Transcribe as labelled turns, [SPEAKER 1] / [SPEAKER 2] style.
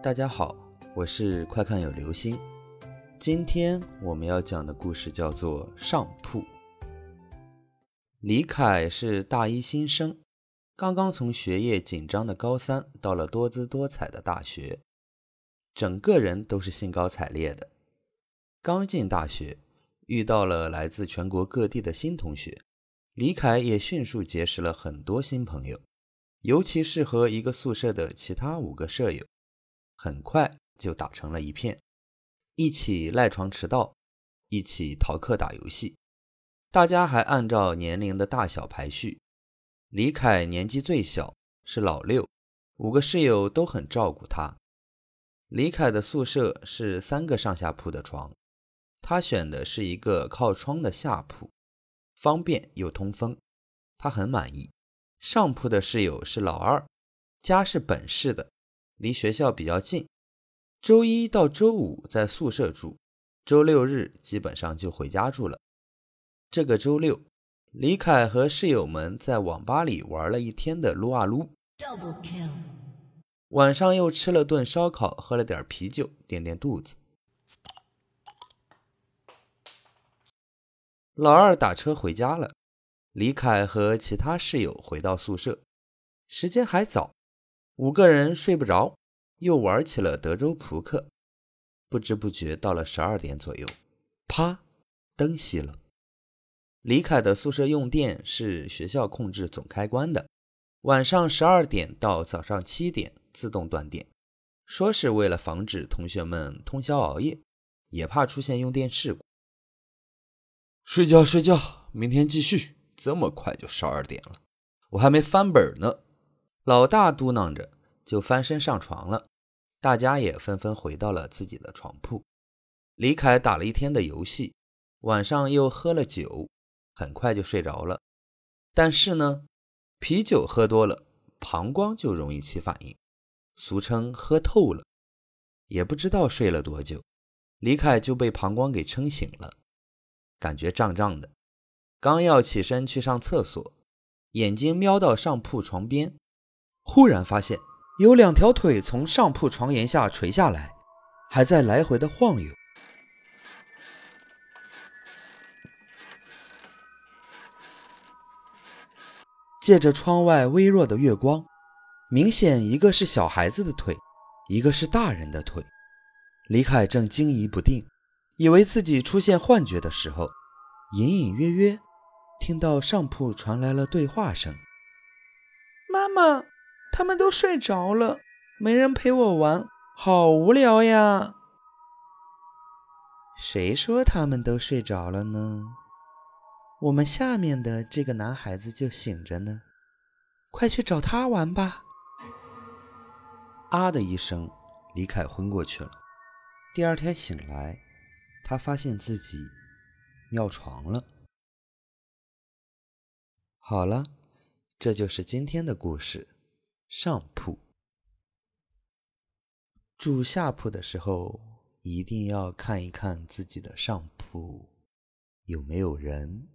[SPEAKER 1] 大家好，我是快看有流星。今天我们要讲的故事叫做《上铺》。李凯是大一新生，刚刚从学业紧张的高三到了多姿多彩的大学，整个人都是兴高采烈的。刚进大学，遇到了来自全国各地的新同学，李凯也迅速结识了很多新朋友，尤其是和一个宿舍的其他五个舍友。很快就打成了一片，一起赖床迟到，一起逃课打游戏。大家还按照年龄的大小排序。李凯年纪最小，是老六，五个室友都很照顾他。李凯的宿舍是三个上下铺的床，他选的是一个靠窗的下铺，方便又通风，他很满意。上铺的室友是老二，家是本市的。离学校比较近，周一到周五在宿舍住，周六日基本上就回家住了。这个周六，李凯和室友们在网吧里玩了一天的撸啊撸，晚上又吃了顿烧烤，喝了点啤酒垫垫肚子。老二打车回家了，李凯和其他室友回到宿舍，时间还早。五个人睡不着，又玩起了德州扑克。不知不觉到了十二点左右，啪，灯熄了。李凯的宿舍用电是学校控制总开关的，晚上十二点到早上七点自动断电，说是为了防止同学们通宵熬夜，也怕出现用电事故。睡觉睡觉，明天继续。这么快就十二点了，我还没翻本呢。老大嘟囔着，就翻身上床了。大家也纷纷回到了自己的床铺。李凯打了一天的游戏，晚上又喝了酒，很快就睡着了。但是呢，啤酒喝多了，膀胱就容易起反应，俗称喝透了。也不知道睡了多久，李凯就被膀胱给撑醒了，感觉胀胀的。刚要起身去上厕所，眼睛瞄到上铺床边。忽然发现有两条腿从上铺床沿下垂下来，还在来回的晃悠。借着窗外微弱的月光，明显一个是小孩子的腿，一个是大人的腿。李凯正惊疑不定，以为自己出现幻觉的时候，隐隐约约听到上铺传来了对话声：“
[SPEAKER 2] 妈妈。”他们都睡着了，没人陪我玩，好无聊呀！
[SPEAKER 1] 谁说他们都睡着了呢？我们下面的这个男孩子就醒着呢，快去找他玩吧！啊的一声，李凯昏过去了。第二天醒来，他发现自己尿床了。好了，这就是今天的故事。上铺住下铺的时候，一定要看一看自己的上铺有没有人。